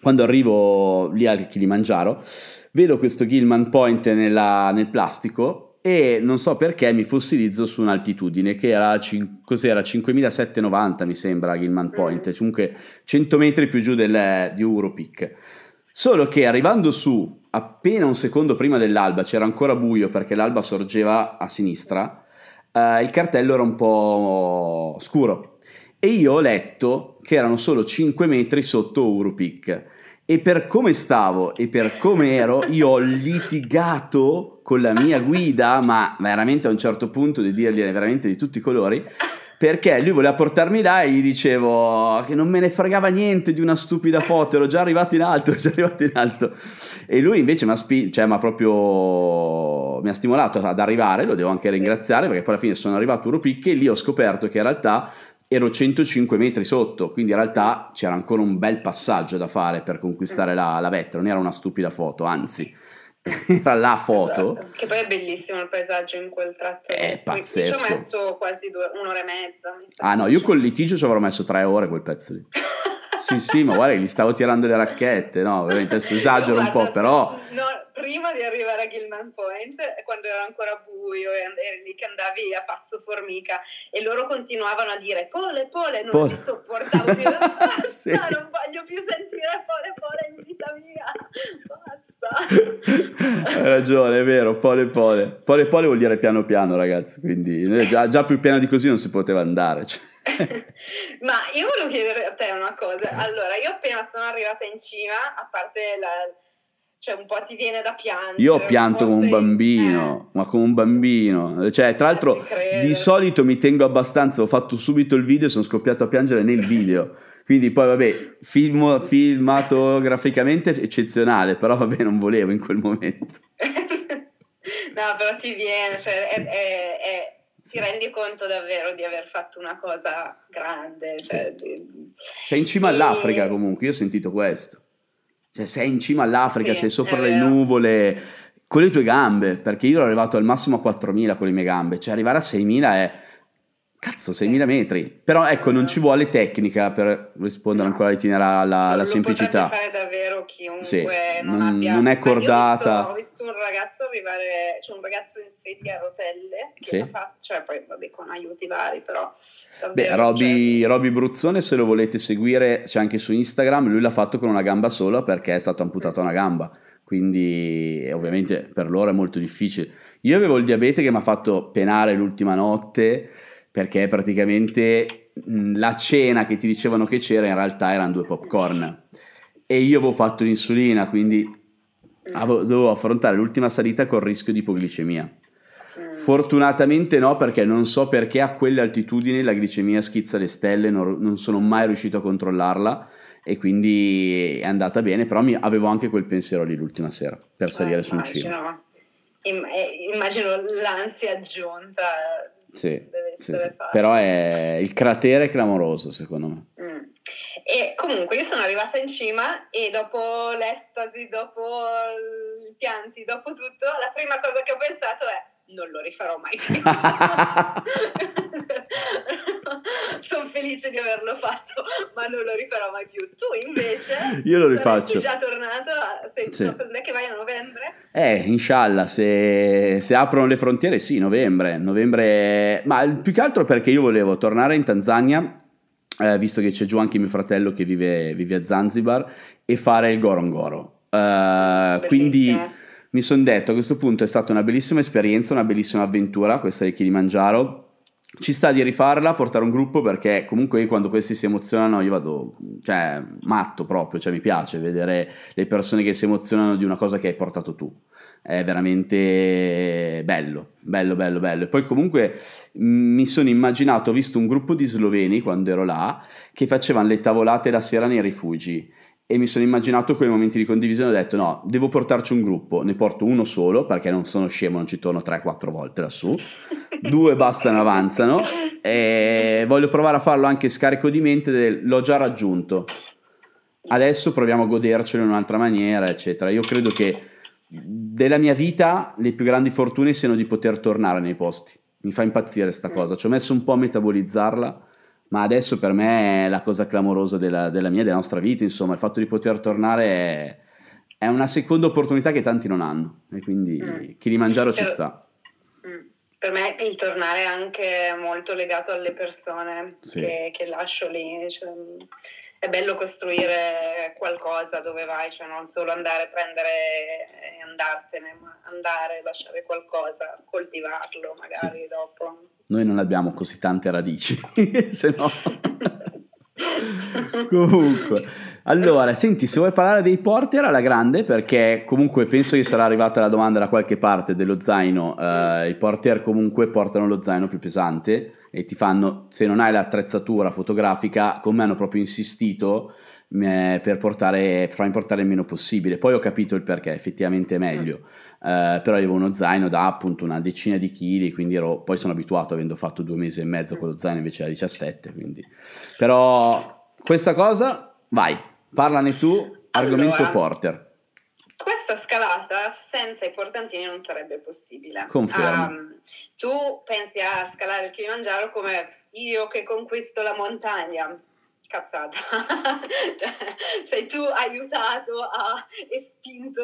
quando arrivo lì al Kilimangiaro vedo questo Gilman Point nella, nel plastico e non so perché mi fossilizzo su un'altitudine che era, cos'era, 5790 mi sembra Gilman Point, mm. comunque 100 metri più giù del, di Europeak. Solo che arrivando su appena un secondo prima dell'alba, c'era ancora buio perché l'alba sorgeva a sinistra, eh, il cartello era un po' scuro e io ho letto che erano solo 5 metri sotto Urupic e per come stavo e per come ero io ho litigato con la mia guida ma veramente a un certo punto di dirgli veramente di tutti i colori perché lui voleva portarmi là e gli dicevo che non me ne fregava niente di una stupida foto, ero già arrivato in alto, già arrivato in alto. E lui invece mi ha, spi- cioè, proprio mi ha stimolato ad arrivare, lo devo anche ringraziare perché poi alla fine sono arrivato a Uropicche e lì ho scoperto che in realtà ero 105 metri sotto, quindi in realtà c'era ancora un bel passaggio da fare per conquistare la, la vetta, non era una stupida foto, anzi era la foto. Esatto. Che poi è bellissimo il paesaggio in quel tratto. È pazzesco. Io ci ho messo quasi due, un'ora e mezza. Ah no, io col litigio ci avrò messo tre ore quel pezzo lì. sì, sì, ma guarda, gli stavo tirando le racchette, no? Veramente adesso esagero un po', però... No, prima di arrivare a Gilman Point, quando era ancora buio e eri lì che andavi a passo formica e loro continuavano a dire pole, pole, non pole. li sopportavo più, basta, sì. non voglio più sentire pole, pole in vita mia, basta. Hai ragione, è vero, pole, pole. Pole, pole vuol dire piano piano, ragazzi, quindi già, già più piano di così non si poteva andare. Cioè. Ma io volevo chiedere a te una cosa. Allora, io appena sono arrivata in cima, a parte la, cioè un po' ti viene da piangere. Io ho pianto come un sei... bambino, eh. ma come un bambino. Cioè, tra l'altro, di solito mi tengo abbastanza, ho fatto subito il video e sono scoppiato a piangere nel video. Quindi poi vabbè, film, filmatograficamente eccezionale, però vabbè non volevo in quel momento. no, però ti viene, cioè è, è, è, ti rendi conto davvero di aver fatto una cosa grande. Cioè, sì. Sei in cima e... all'Africa comunque, io ho sentito questo. Cioè, sei in cima all'Africa, sì, sei sopra le nuvole con le tue gambe, perché io ero arrivato al massimo a 4.000 con le mie gambe, cioè arrivare a 6.000 è Cazzo, 6.000 metri. Però ecco, non ci vuole tecnica per rispondere no. ancora all'itinerare alla, alla semplicità. Lo fare davvero chiunque sì, non, non, abbia... non è cordata. Ho visto, ho visto, un ragazzo arrivare, c'è un ragazzo in sedia a rotelle che sì. fa, cioè poi vabbè con aiuti vari, però... Beh, Roby, cioè... Roby Bruzzone, se lo volete seguire, c'è anche su Instagram, lui l'ha fatto con una gamba sola perché è stato amputato una gamba. Quindi ovviamente per loro è molto difficile. Io avevo il diabete che mi ha fatto penare l'ultima notte perché praticamente la cena che ti dicevano che c'era in realtà erano due popcorn. E io avevo fatto l'insulina quindi avevo, dovevo affrontare l'ultima salita con rischio di ipoglicemia. Fortunatamente no perché non so perché a quelle altitudini la glicemia schizza le stelle non, non sono mai riuscito a controllarla e quindi è andata bene però mi, avevo anche quel pensiero lì l'ultima sera per salire eh, su un cibo immagino l'ansia aggiunta sì, sì, sì. però è il cratere è clamoroso secondo me. Mm. E comunque io sono arrivata in cima e dopo l'estasi, dopo i pianti, dopo tutto, la prima cosa che ho pensato è non lo rifarò mai più. Sono felice di averlo fatto, ma non lo rifarò mai più. Tu invece? Io lo rifaccio. Sei già tornato? Sei, sì. È che vai a novembre? Eh, inshallah, se, se, aprono le frontiere, sì, novembre. Novembre, ma più che altro perché io volevo tornare in Tanzania. Eh, visto che c'è giù anche mio fratello che vive, vive a Zanzibar e fare il Gorongoro. Uh, quindi mi sono detto a questo punto è stata una bellissima esperienza, una bellissima avventura questa di Kilimangiaro. Ci sta di rifarla, portare un gruppo perché comunque quando questi si emozionano io vado, cioè, matto proprio, cioè mi piace vedere le persone che si emozionano di una cosa che hai portato tu. è veramente bello, bello, bello, bello. E poi comunque mi sono immaginato, ho visto un gruppo di sloveni quando ero là, che facevano le tavolate la sera nei rifugi e mi sono immaginato quei momenti di condivisione ho detto no, devo portarci un gruppo, ne porto uno solo perché non sono scemo, non ci torno 3-4 volte lassù, due bastano, avanzano e voglio provare a farlo anche scarico di mente del l'ho già raggiunto, adesso proviamo a godercelo in un'altra maniera, eccetera. Io credo che della mia vita le più grandi fortune siano di poter tornare nei posti. Mi fa impazzire questa cosa. Ci ho messo un po' a metabolizzarla, ma adesso per me è la cosa clamorosa della, della mia, della nostra vita. Insomma, il fatto di poter tornare è, è una seconda opportunità che tanti non hanno. E quindi mm. Kilimangiaro ci sta. Mm. Per me il tornare è anche molto legato alle persone sì. che, che, lascio lì. Cioè, è bello costruire qualcosa dove vai, cioè non solo andare, prendere e andartene, ma andare, lasciare qualcosa, coltivarlo magari sì. dopo. Noi non abbiamo così tante radici, se no... comunque, allora, senti, se vuoi parlare dei porter alla grande, perché comunque penso che sarà arrivata la domanda da qualche parte dello zaino, uh, i porter comunque portano lo zaino più pesante e ti fanno, se non hai l'attrezzatura fotografica, come hanno proprio insistito eh, per portare, farmi portare il meno possibile. Poi ho capito il perché, effettivamente è meglio. Mm. Eh, però avevo uno zaino da appunto una decina di chili, quindi ero, poi sono abituato avendo fatto due mesi e mezzo con lo zaino invece da 17. Quindi. Però questa cosa, vai, parlane tu, argomento allora, porter. Questa scalata senza i portantini non sarebbe possibile. Confermo. Um, tu pensi a scalare il Kilimangiaro come io che conquisto la montagna. Cazzata. Sei tu aiutato a, e spinto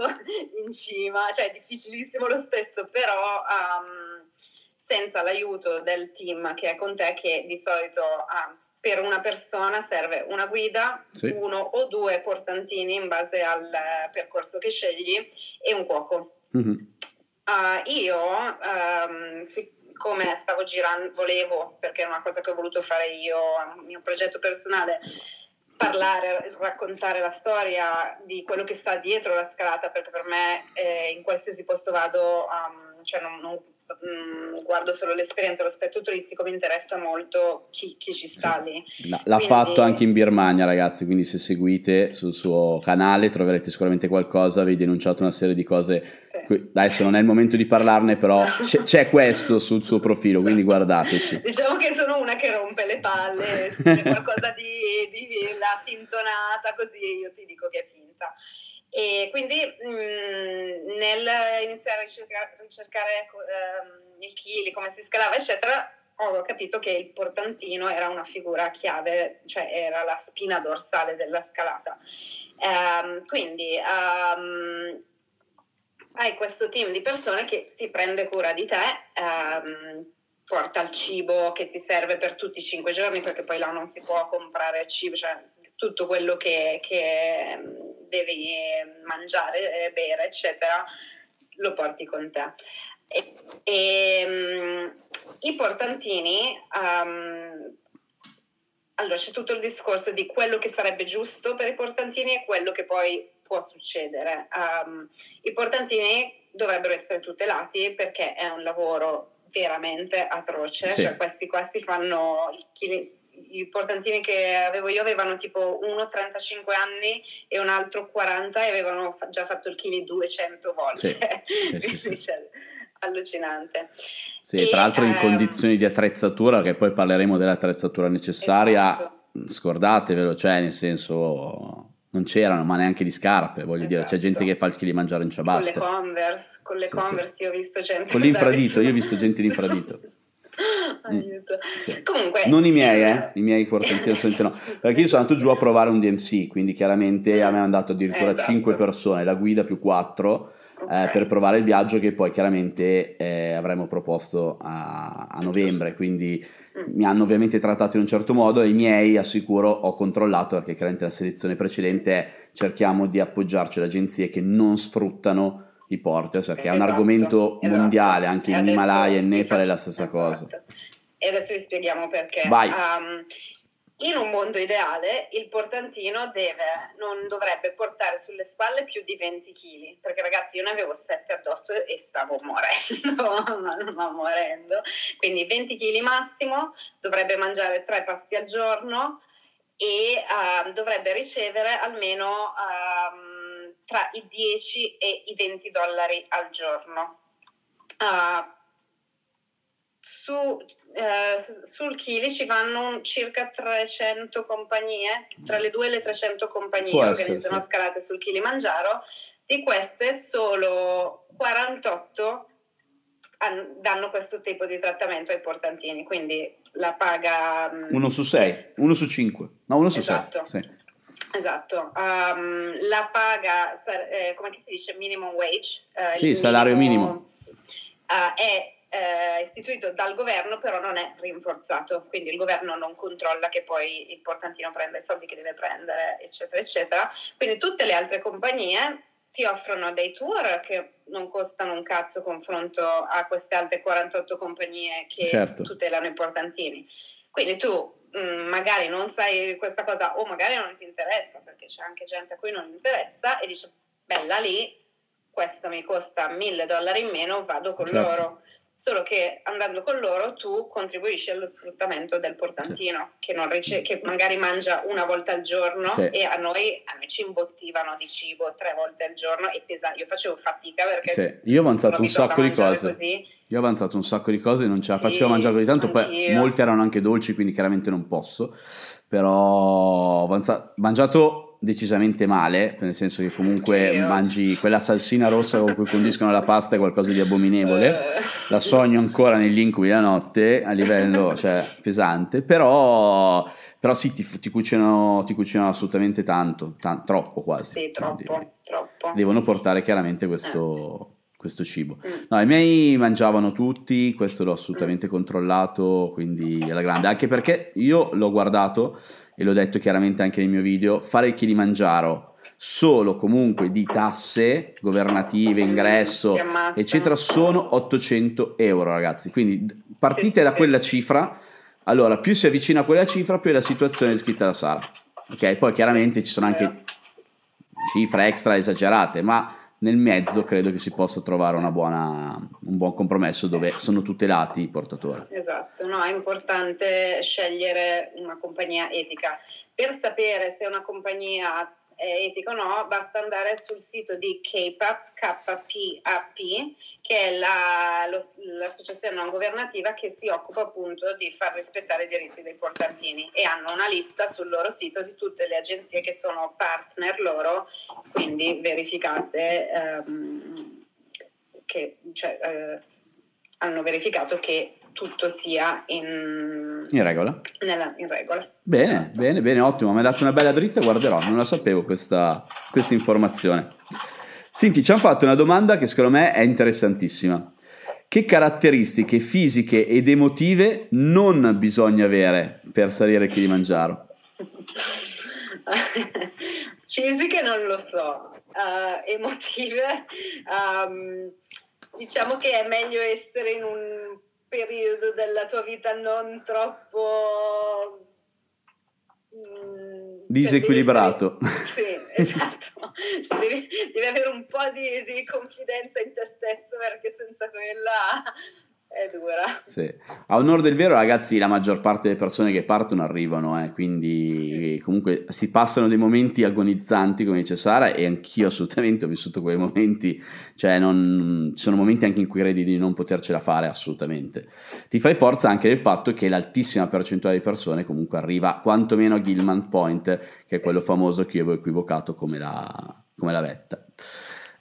in cima, cioè è difficilissimo lo stesso, però um, senza l'aiuto del team che è con te, che di solito ah, per una persona serve una guida, sì. uno o due portantini in base al percorso che scegli e un cuoco. Mm-hmm. Uh, io, um, siccome stavo girando, volevo, perché è una cosa che ho voluto fare io, un mio progetto personale, parlare, raccontare la storia di quello che sta dietro la scalata, perché per me eh, in qualsiasi posto vado, um, cioè non, non Mm, guardo solo l'esperienza, l'aspetto turistico, mi interessa molto chi, chi ci sta lì. L'ha quindi... fatto anche in Birmania, ragazzi, quindi se seguite sul suo canale troverete sicuramente qualcosa, vi denunciato una serie di cose. Sì. Adesso non è il momento di parlarne, però c'è, c'è questo sul suo profilo, sì. quindi guardateci. Diciamo che sono una che rompe le palle, se c'è qualcosa di, di la fintonata, così io ti dico che è finta. E quindi mh, mm, nel iniziare a ricercare, ricercare ehm, il chili, come si scalava, eccetera, ho capito che il portantino era una figura chiave, cioè era la spina dorsale della scalata. Um, quindi um, hai questo team di persone che si prende cura di te, um, porta il cibo che ti serve per tutti i cinque giorni, perché poi là non si può comprare cibo, cioè tutto quello che, che devi mangiare, bere, eccetera, lo porti con te. E, e um, I portantini, um, allora c'è tutto il discorso di quello che sarebbe giusto per i portantini e quello che poi può succedere. Um, I portantini dovrebbero essere tutelati perché è un lavoro veramente atroce, sì. cioè questi qua si fanno il i portantini che avevo io avevano tipo uno 35 anni e un altro 40 e avevano fa- già fatto il chili 200 volte. Sì, sì, sì, allucinante. Sì, e, tra l'altro in ehm... condizioni di attrezzatura, che poi parleremo dell'attrezzatura necessaria, esatto. scordatevelo, cioè nel senso non c'erano, ma neanche di scarpe, voglio esatto. dire, c'è gente che fa il chili mangiare in ciabatte. Con le Converse, con le Converse io ho visto gente... Con l'infradito, io ho visto gente di infradito. Aiuto. Sì. Comunque, non i miei, eh? i miei quartantini no. Perché io sono andato giù a provare un DMC, quindi chiaramente a me hanno dato addirittura esatto. 5 persone, la guida più 4 eh, okay. eh, per provare il viaggio che poi chiaramente eh, avremmo proposto a, a novembre, quindi mm. mi hanno ovviamente trattato in un certo modo e i miei assicuro ho controllato perché chiaramente la selezione precedente è cerchiamo di appoggiarci ad agenzie che non sfruttano i porter, perché esatto, è un esatto, argomento esatto. mondiale, anche in Himalaya e in Nepal è la stessa esatto. cosa. E adesso vi spieghiamo perché. Vai. Um, in un mondo ideale il portantino deve, non dovrebbe portare sulle spalle più di 20 kg, perché ragazzi io ne avevo 7 addosso e stavo morendo, ma morendo. Quindi 20 kg massimo, dovrebbe mangiare 3 pasti al giorno e uh, dovrebbe ricevere almeno um, tra i 10 e i 20 dollari al giorno. Uh, su, eh, sul Chili ci vanno circa 300 compagnie, tra le 2 e le 300 compagnie Può organizzano sì. scalate sul Kilimangiaro, di queste solo 48 danno questo tipo di trattamento ai portantini, quindi la paga... Mm, uno su 6, uno su 5, no uno su 6. Esatto. Sì. Esatto, um, la paga, eh, come si dice, minimum wage? Eh, sì, salario minimo. minimo. Uh, è eh, istituito dal governo, però non è rinforzato, quindi il governo non controlla che poi il portantino prenda i soldi che deve prendere, eccetera, eccetera. Quindi tutte le altre compagnie ti offrono dei tour che non costano un cazzo confronto a queste altre 48 compagnie che certo. tutelano i portantini. Quindi tu magari non sai questa cosa o magari non ti interessa, perché c'è anche gente a cui non interessa e dice, bella lì, questa mi costa mille dollari in meno, vado con certo. loro solo che andando con loro tu contribuisci allo sfruttamento del portantino sì. che, rice- che, magari mangia una volta al giorno sì. e a noi, a noi, ci imbottivano di cibo tre volte al giorno e pesa- io facevo fatica perché sì. io ho avanzato un sacco di cose così. io ho avanzato un sacco di cose e non ce la facevo mangiare così tanto poi molte erano anche dolci quindi chiaramente non posso però ho avanzato, mangiato decisamente male, nel senso che comunque Oddio. mangi quella salsina rossa con cui condiscono la pasta è qualcosa di abominevole, la sogno ancora negli incubi della notte a livello cioè, pesante, però, però sì, ti, ti, cucinano, ti cucinano assolutamente tanto, t- troppo quasi. Sì, troppo, troppo. Devono portare chiaramente questo... Eh questo cibo. Mm. No, i miei mangiavano tutti, questo l'ho assolutamente controllato, quindi alla grande, anche perché io l'ho guardato e l'ho detto chiaramente anche nel mio video, fare il Kilimangiaro solo comunque di tasse governative, ingresso, eccetera, sono 800 euro ragazzi. Quindi partite sì, sì, da quella cifra, allora più si avvicina a quella cifra, più è la situazione descritta da Sara. Ok, poi chiaramente ci sono anche cifre extra esagerate, ma nel mezzo credo che si possa trovare buona, un buon compromesso dove sono tutelati i portatori. Esatto, no, è importante scegliere una compagnia etica. Per sapere se una compagnia è etico no, basta andare sul sito di KPAP, KPAP che è la, lo, l'associazione non governativa che si occupa appunto di far rispettare i diritti dei portantini e hanno una lista sul loro sito di tutte le agenzie che sono partner loro, quindi verificate ehm, che cioè, eh, hanno verificato che tutto sia in, in regola. Nella, in regola. Bene, esatto. bene, bene, ottimo. Mi hai dato una bella dritta, guarderò, non la sapevo questa, questa informazione. Senti, ci hanno fatto una domanda che secondo me è interessantissima. Che caratteristiche fisiche ed emotive non bisogna avere per salire Kilimangiaro? fisiche non lo so, uh, emotive um, diciamo che è meglio essere in un periodo della tua vita non troppo mm, disequilibrato. Essere, sì, esatto. Cioè, devi, devi, avere un po' di, di, confidenza in te stesso perché senza quella è dura. Sì. A onore del vero, ragazzi, la maggior parte delle persone che partono arrivano, eh, quindi comunque si passano dei momenti agonizzanti, come dice Sara, e anch'io assolutamente ho vissuto quei momenti, cioè non, sono momenti anche in cui credi di non potercela fare assolutamente. Ti fai forza anche del fatto che l'altissima percentuale di persone comunque arriva quantomeno a Gilman Point, che è sì. quello famoso che io avevo equivocato come la, come la vetta.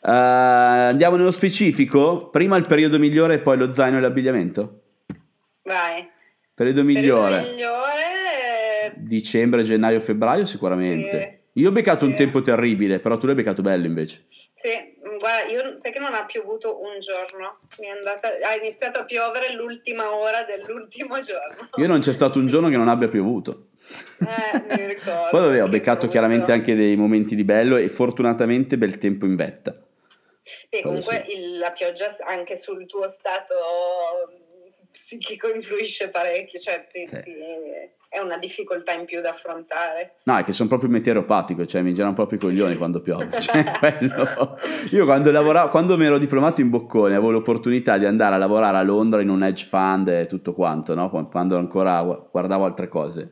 Uh, andiamo nello specifico. Prima il periodo migliore e poi lo zaino e l'abbigliamento. Vai. Periodo migliore. Periodo migliore. Dicembre, gennaio, febbraio sicuramente. Sì. Io ho beccato sì. un tempo terribile, però tu l'hai beccato bello invece. Sì, guarda, io sai che non ha piovuto un giorno. Andata, ha iniziato a piovere l'ultima ora dell'ultimo giorno. Io non c'è stato un giorno che non abbia piovuto. Eh, mi ricordo. Poi vabbè, ho beccato brutto. chiaramente anche dei momenti di bello e fortunatamente bel tempo in vetta. Beh, comunque sì. il, la pioggia anche sul tuo stato psichico influisce parecchio, cioè ti, sì. ti, è una difficoltà in più da affrontare. No, è che sono proprio meteoropatico, cioè mi girano proprio i coglioni quando piove. Cioè, Io quando lavoravo, quando mi ero diplomato in Boccone avevo l'opportunità di andare a lavorare a Londra in un hedge fund e tutto quanto, no? quando ancora guardavo altre cose.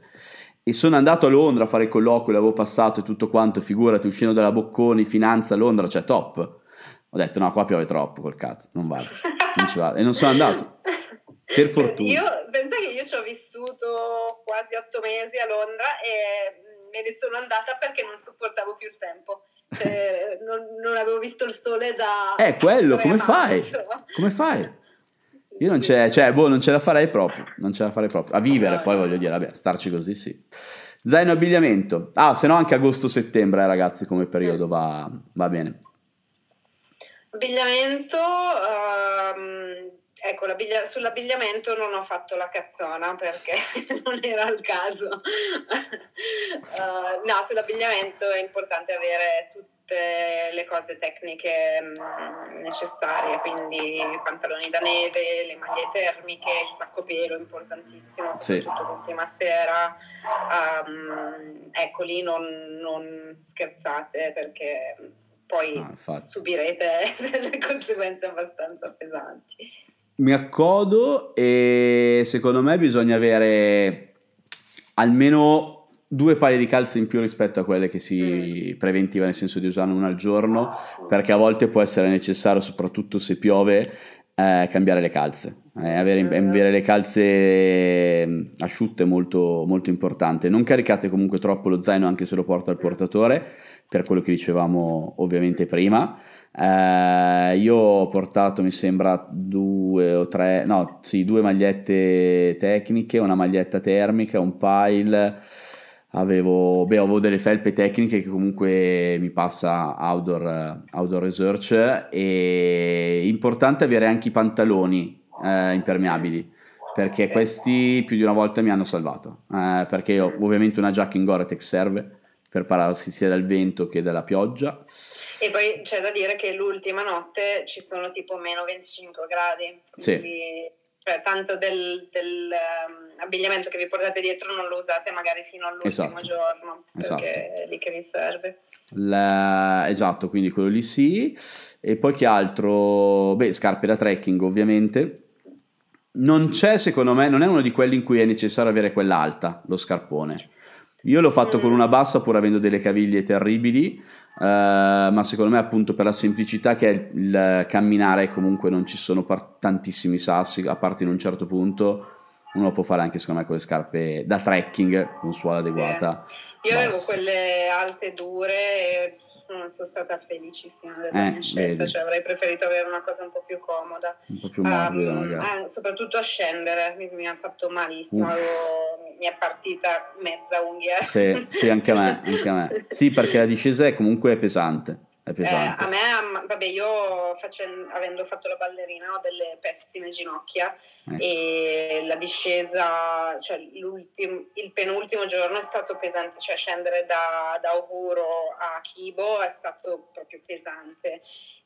E sono andato a Londra a fare il colloquio, l'avevo passato e tutto quanto, figurati, uscendo dalla Bocconi, finanza a Londra, cioè top. Ho detto no, qua piove troppo col cazzo, non vado, non ci vado. E non sono andato. Per fortuna. Io penso che io ci ho vissuto quasi otto mesi a Londra e me ne sono andata perché non sopportavo più il tempo. Cioè, non, non, avevo visto il sole da... Eh, quello, come fai? Come fai? Io non, c'è, cioè, boh, non ce la farei proprio, non ce la farei proprio. A vivere no, poi no. voglio dire, vabbè, starci così sì. Zaino abbigliamento. Ah, se no anche agosto-settembre, eh, ragazzi, come periodo va, va bene. Abbigliamento, um, ecco, sull'abbigliamento non ho fatto la cazzona perché non era il caso. uh, no, sull'abbigliamento è importante avere tutte le cose tecniche mh, necessarie, quindi i pantaloni da neve, le maglie termiche, il sacco pelo importantissimo, soprattutto sì. l'ultima sera. Um, ecco lì non, non scherzate perché poi ah, subirete delle conseguenze abbastanza pesanti. Mi accodo e secondo me bisogna avere almeno due paia di calze in più rispetto a quelle che si mm. preventiva, nel senso di usarne una al giorno, perché a volte può essere necessario, soprattutto se piove, eh, cambiare le calze. Eh, avere, mm. avere, le calze mm, asciutte è molto, molto importante. Non caricate comunque troppo lo zaino anche se lo porta il portatore per quello che dicevamo ovviamente prima. Eh, io ho portato, mi sembra, due o tre, no, sì, due magliette tecniche, una maglietta termica, un pile. Avevo, beh, avevo delle felpe tecniche che comunque mi passa outdoor, outdoor research e importante avere anche i pantaloni eh, impermeabili perché questi più di una volta mi hanno salvato eh, perché ovviamente una giacca in Gore-Tex serve per pararsi sia dal vento che dalla pioggia. E poi c'è da dire che l'ultima notte ci sono tipo meno 25 gradi, quindi sì. cioè, tanto del, del um, abbigliamento che vi portate dietro non lo usate magari fino all'ultimo esatto. giorno, perché esatto. è lì che vi serve. La... Esatto, quindi quello lì sì. E poi che altro? Beh, scarpe da trekking ovviamente. Non c'è, secondo me, non è uno di quelli in cui è necessario avere quella alta, lo scarpone io l'ho fatto con una bassa pur avendo delle caviglie terribili, eh, ma secondo me appunto per la semplicità che è il, il camminare comunque non ci sono par- tantissimi sassi, a parte in un certo punto uno può fare anche secondo me con le scarpe da trekking con suola adeguata. Sì. Io avevo quelle alte dure non sono stata felicissima della eh, mia scelta, cioè avrei preferito avere una cosa un po' più comoda. Un po' più morbida um, eh, soprattutto a scendere, mi, mi ha fatto malissimo, avevo, mi è partita mezza unghia. Sì, sì, anche a me, anche a me. Sì, perché la discesa è comunque pesante. Eh, a me, vabbè, io facendo, avendo fatto la ballerina ho delle pessime ginocchia ecco. e la discesa, cioè il penultimo giorno è stato pesante, cioè scendere da, da Oguro a Kibo è stato proprio pesante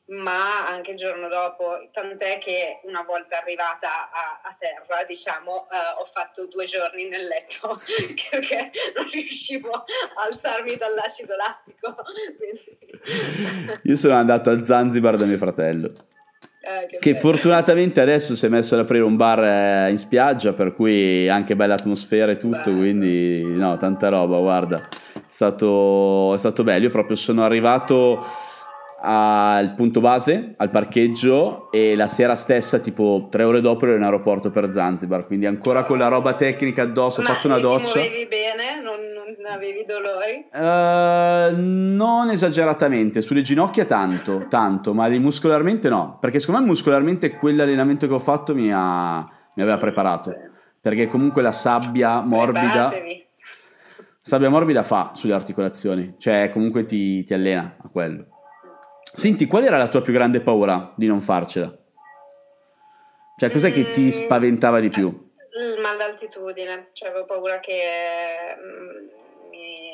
ma anche il giorno dopo, tant'è che una volta arrivata a, a terra, diciamo, uh, ho fatto due giorni nel letto perché non riuscivo a alzarmi dall'acido lattico. Io sono andato a Zanzibar da mio fratello. Eh, che, che fortunatamente adesso si è messo ad aprire un bar eh, in spiaggia, per cui anche bella atmosfera e tutto, Beh. quindi no, tanta roba, guarda, è stato, è stato bello. Io proprio sono arrivato al punto base, al parcheggio e la sera stessa, tipo tre ore dopo, ero in aeroporto per Zanzibar, quindi ancora con la roba tecnica addosso, ho fatto una doccia. Ma ti muovevi bene? Non, non avevi dolori? Uh, non esageratamente, sulle ginocchia tanto, tanto, ma muscolarmente no, perché secondo me muscolarmente quell'allenamento che ho fatto mi, ha, mi aveva preparato, perché comunque la sabbia morbida... Sabbia morbida fa sulle articolazioni, cioè comunque ti, ti allena a quello. Senti, qual era la tua più grande paura di non farcela? Cioè, cos'è mm, che ti mm. spaventava di più? Il mal d'altitudine, cioè avevo paura che mm, mi,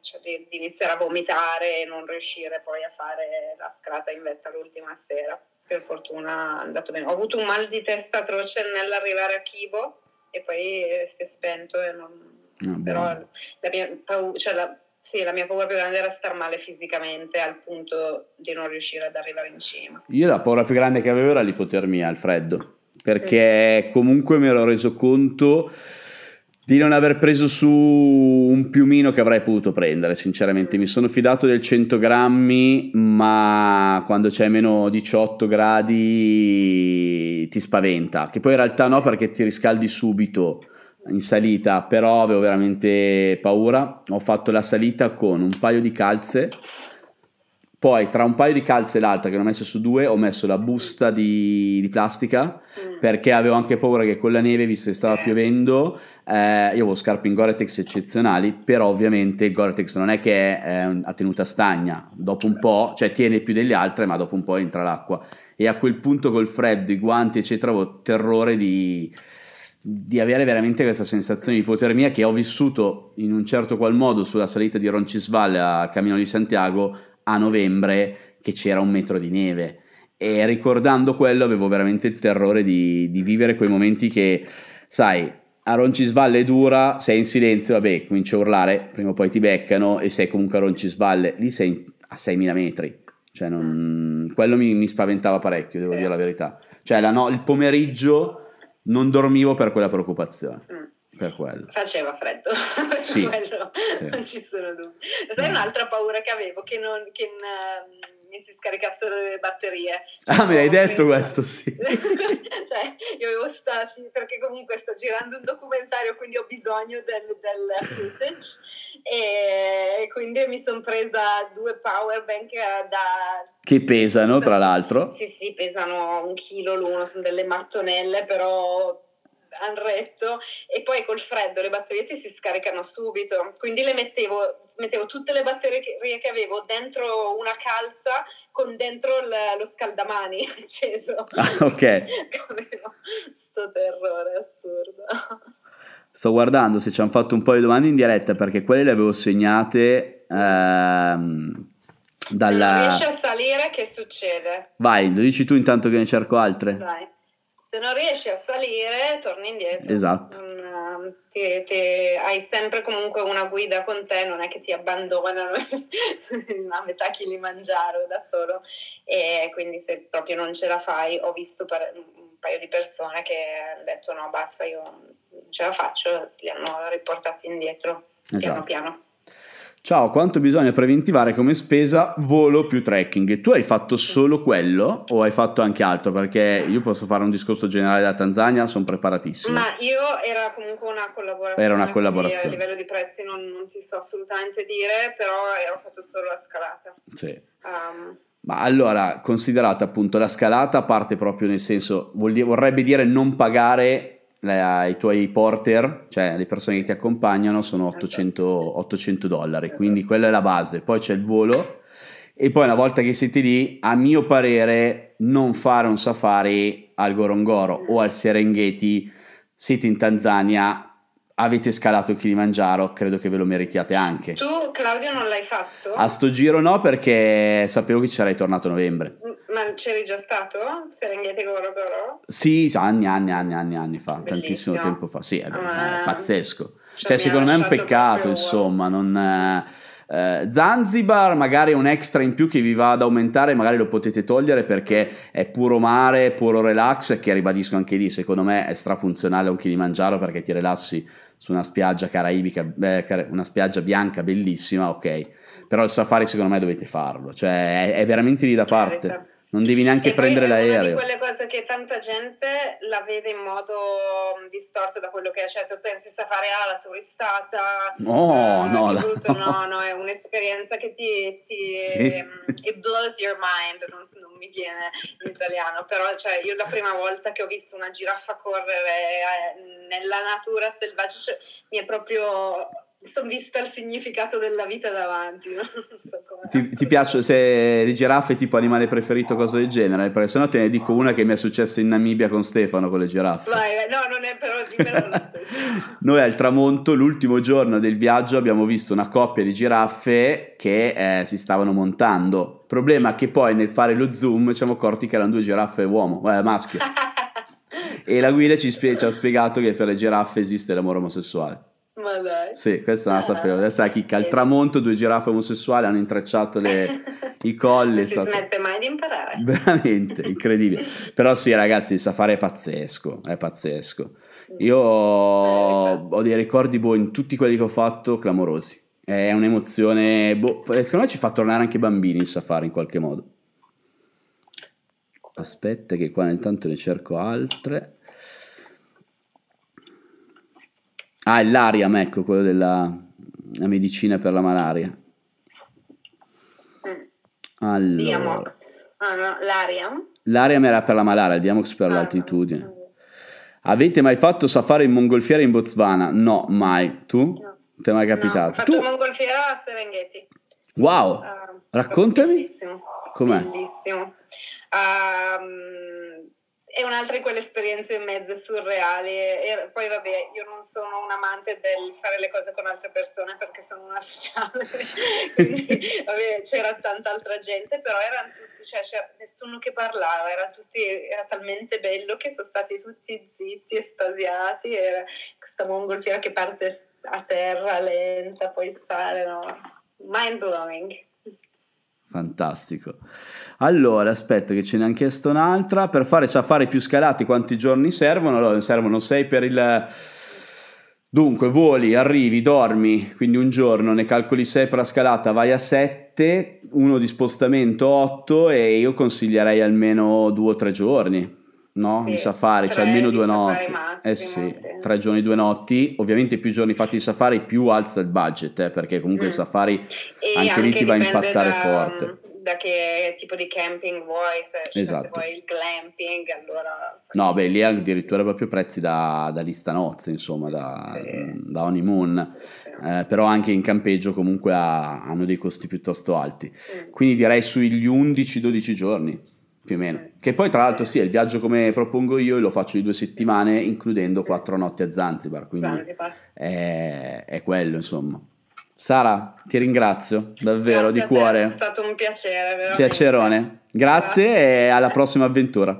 cioè, di, di, iniziare a vomitare e non riuscire poi a fare la scrata in vetta l'ultima sera. per fortuna è andato bene. Ho avuto un mal di testa atroce nell'arrivare a Kibo e poi si è spento e non... Ah, però la mia, paura, cioè la, sì, la mia paura più grande era star male fisicamente al punto di non riuscire ad arrivare in cima. Io la paura più grande che avevo era l'ipotermia, il freddo, perché comunque mi ero reso conto di non aver preso su un piumino che avrei potuto prendere, sinceramente. Mi sono fidato del 100 grammi, ma quando c'è meno 18 gradi ti spaventa. Che poi in realtà no, perché ti riscaldi subito in salita, però avevo veramente paura. Ho fatto la salita con un paio di calze poi tra un paio di calze e l'altra che ne ho messo su due ho messo la busta di, di plastica mm. perché avevo anche paura che con la neve, visto che stava piovendo, eh, io avevo scarpe in Gore-Tex eccezionali, però ovviamente il Gore-Tex non è che è eh, a tenuta stagna, dopo un po', cioè tiene più delle altre, ma dopo un po' entra l'acqua. E a quel punto col freddo, i guanti eccetera, avevo terrore di, di avere veramente questa sensazione di ipotermia che ho vissuto in un certo qual modo sulla salita di Roncisvalle a Camino di Santiago a novembre che c'era un metro di neve e ricordando quello avevo veramente il terrore di, di vivere quei momenti che, sai, a Roncisvalle è dura, sei in silenzio, vabbè, cominci a urlare, prima o poi ti beccano e sei comunque a Roncisvalle, lì sei a 6.000 metri, cioè non, quello mi, mi, spaventava parecchio, devo sì. dire la verità. Cioè la no, il pomeriggio non dormivo per quella preoccupazione. Mm per quello. Faceva freddo, sì, quello sì. non ci sono dubbi. Sai mm. un'altra paura che avevo? Che, non, che uh, mi si scaricassero le batterie. Ah, mi hai detto prima. questo, sì. cioè, io avevo stato, perché comunque sto girando un documentario, quindi ho bisogno del, del footage, e quindi mi sono presa due power bank da... Che pesano, tra l'altro. Sì, sì, pesano un chilo l'uno, sono delle mattonelle, però retto e poi col freddo le batterie ti si scaricano subito, quindi le mettevo, mettevo tutte le batterie che avevo dentro una calza con dentro l- lo scaldamani acceso. Ah, ok. sto terrore assurdo. Sto guardando se ci hanno fatto un po' di domande in diretta perché quelle le avevo segnate ehm, dalla... Se non riesci a salire che succede? Vai, lo dici tu intanto che ne cerco altre. Vai se non riesci a salire torni indietro. Esatto. Um, ti, ti, hai sempre comunque una guida con te, non è che ti abbandonano a metà Kilimangiaro da solo e quindi se proprio non ce la fai, ho visto per, un paio di persone che hanno detto no basta io non ce la faccio, li hanno riportati indietro esatto. piano piano. Ciao, quanto bisogna preventivare come spesa volo più trekking? Tu hai fatto solo quello o hai fatto anche altro? Perché io posso fare un discorso generale da Tanzania, sono preparatissimo. Ma io era comunque una collaborazione. Era una collaborazione. A livello di prezzi non, non, ti so assolutamente dire, però ho fatto solo la scalata. Sì. Um, ma allora, considerata appunto la scalata, parte proprio nel senso, vorrebbe dire non pagare i tuoi porter, cioè le persone che ti accompagnano, sono 800, 800 dollari, quindi quella è la base. Poi c'è il volo. E poi una volta che siete lì, a mio parere, non fare un safari al Gorongoro o al Serengeti, siete in Tanzania, avete scalato il Kilimangiaro, credo che ve lo meritiate anche. Tu, Claudio, non l'hai fatto? A sto giro no, perché sapevo che ci sarei tornato a novembre. Ma c'eri già stato? Serengeti Gorogoro? Sì, anni, anni, anni, anni, anni fa, Bellissimo. tantissimo tempo fa. Sì, è, ah, è pazzesco. Cioè, secondo me è un peccato, insomma, non... Eh, Zanzibar magari un extra in più che vi va ad aumentare, magari lo potete togliere perché è puro mare, puro relax, che ribadisco anche lì, secondo me è strafunzionale un Kilimangiaro perché ti rilassi su una spiaggia caraibica, beh, una spiaggia bianca bellissima, ok. Però il safari secondo me dovete farlo, cioè è, è veramente lì da parte non devi neanche e prendere l'aereo. È una di quelle cose che tanta gente la vede in modo mm, distorto da quello che è, cioè tu pensi a fare ah, la turistata, no, uh, no, tutto, no, no, è un'esperienza che ti, ti sì. um, it blows your mind, non, non, mi viene in italiano, però cioè, io la prima volta che ho visto una giraffa correre eh, nella natura selvaggia cioè, mi è proprio sono vista il significato della vita davanti. Non so ti, ti piace se le giraffe è tipo animale preferito, cosa del genere? Perché se no te ne dico una che mi è successa in Namibia con Stefano con le giraffe. Vai, vai. no, non è però dimmelo lo stesso. Noi al tramonto, l'ultimo giorno del viaggio, abbiamo visto una coppia di giraffe che eh, si stavano montando. Problema che poi nel fare lo zoom ci siamo accorti che erano due giraffe uomo, eh, maschio. e la guida ci, spie- ci ha spiegato che per le giraffe esiste l'amore omosessuale. Ma dai. Sì, questa non la sapevo. Adesso la chicca. Al tramonto due giraffe omosessuali hanno intrecciato le, i colli. Non si stato... smette mai di imparare. Veramente, incredibile. Però sì, ragazzi, il safari è pazzesco, è pazzesco. Io ho, ho dei ricordi boh, in tutti quelli che ho fatto clamorosi. È un'emozione, boh, secondo me ci fa tornare anche i bambini il safari in qualche modo. Aspetta che qua intanto ne cerco altre. Ah, è l'Ariam, ecco, quello della medicina per la malaria. Mm. Allora. Diamox. Ah, no, l'Ariam? L'Ariam era per la malaria, il Diamox per ah, l'altitudine. No. Avete mai fatto safari in mongolfiera in Botswana? No, mai. Tu? No. Ti è mai capitato? No, ho fatto tu? mongolfiera a Serengeti. Wow! Uh, Raccontami. Bellissimo. Com'è? Bellissimo. Um, è un'altra di quelle esperienze in mezzo surreali e poi vabbè io non sono un amante del fare le cose con altre persone perché sono una sociale quindi vabbè c'era tanta altra gente però erano tutti cioè c'era nessuno che parlava era, tutti, era talmente bello che sono stati tutti zitti estasiati era questa mongolfiera che parte a terra lenta poi sale no? mind blowing Fantastico. Allora, aspetta che ce ne hanno chiesto un'altra. Per fare safari più scalati quanti giorni servono? Allora, servono 6 per il... Dunque, voli, arrivi, dormi, quindi un giorno, ne calcoli 6 per la scalata, vai a 7, uno di spostamento 8 e io consiglierei almeno 2 o 3 giorni no? Sì, di safari, cioè almeno due notti. Massimo, eh sì, sì, tre giorni, due notti. Ovviamente più giorni fatti di safari, più alza il budget, eh, perché comunque mm. il safari anche, anche, lì ti va a impattare da, forte. Da che tipo di camping vuoi, se, cioè, esatto. se vuoi il glamping, allora... No, beh, lì addirittura proprio prezzi da, da lista nozze, insomma, da, da honeymoon. Eh, però anche in campeggio comunque ha, hanno dei costi piuttosto alti. Mm. Quindi direi sugli 11-12 giorni più o meno. Che poi tra l'altro sì, il viaggio come propongo io lo faccio di due settimane includendo quattro notti a Zanzibar, quindi Zanzibar. È, è, quello insomma. Sara, ti ringrazio davvero Grazie di cuore. È stato un piacere, veramente. Piacerone. Grazie, Grazie. e alla prossima avventura.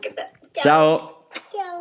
Te. Ciao. Ciao.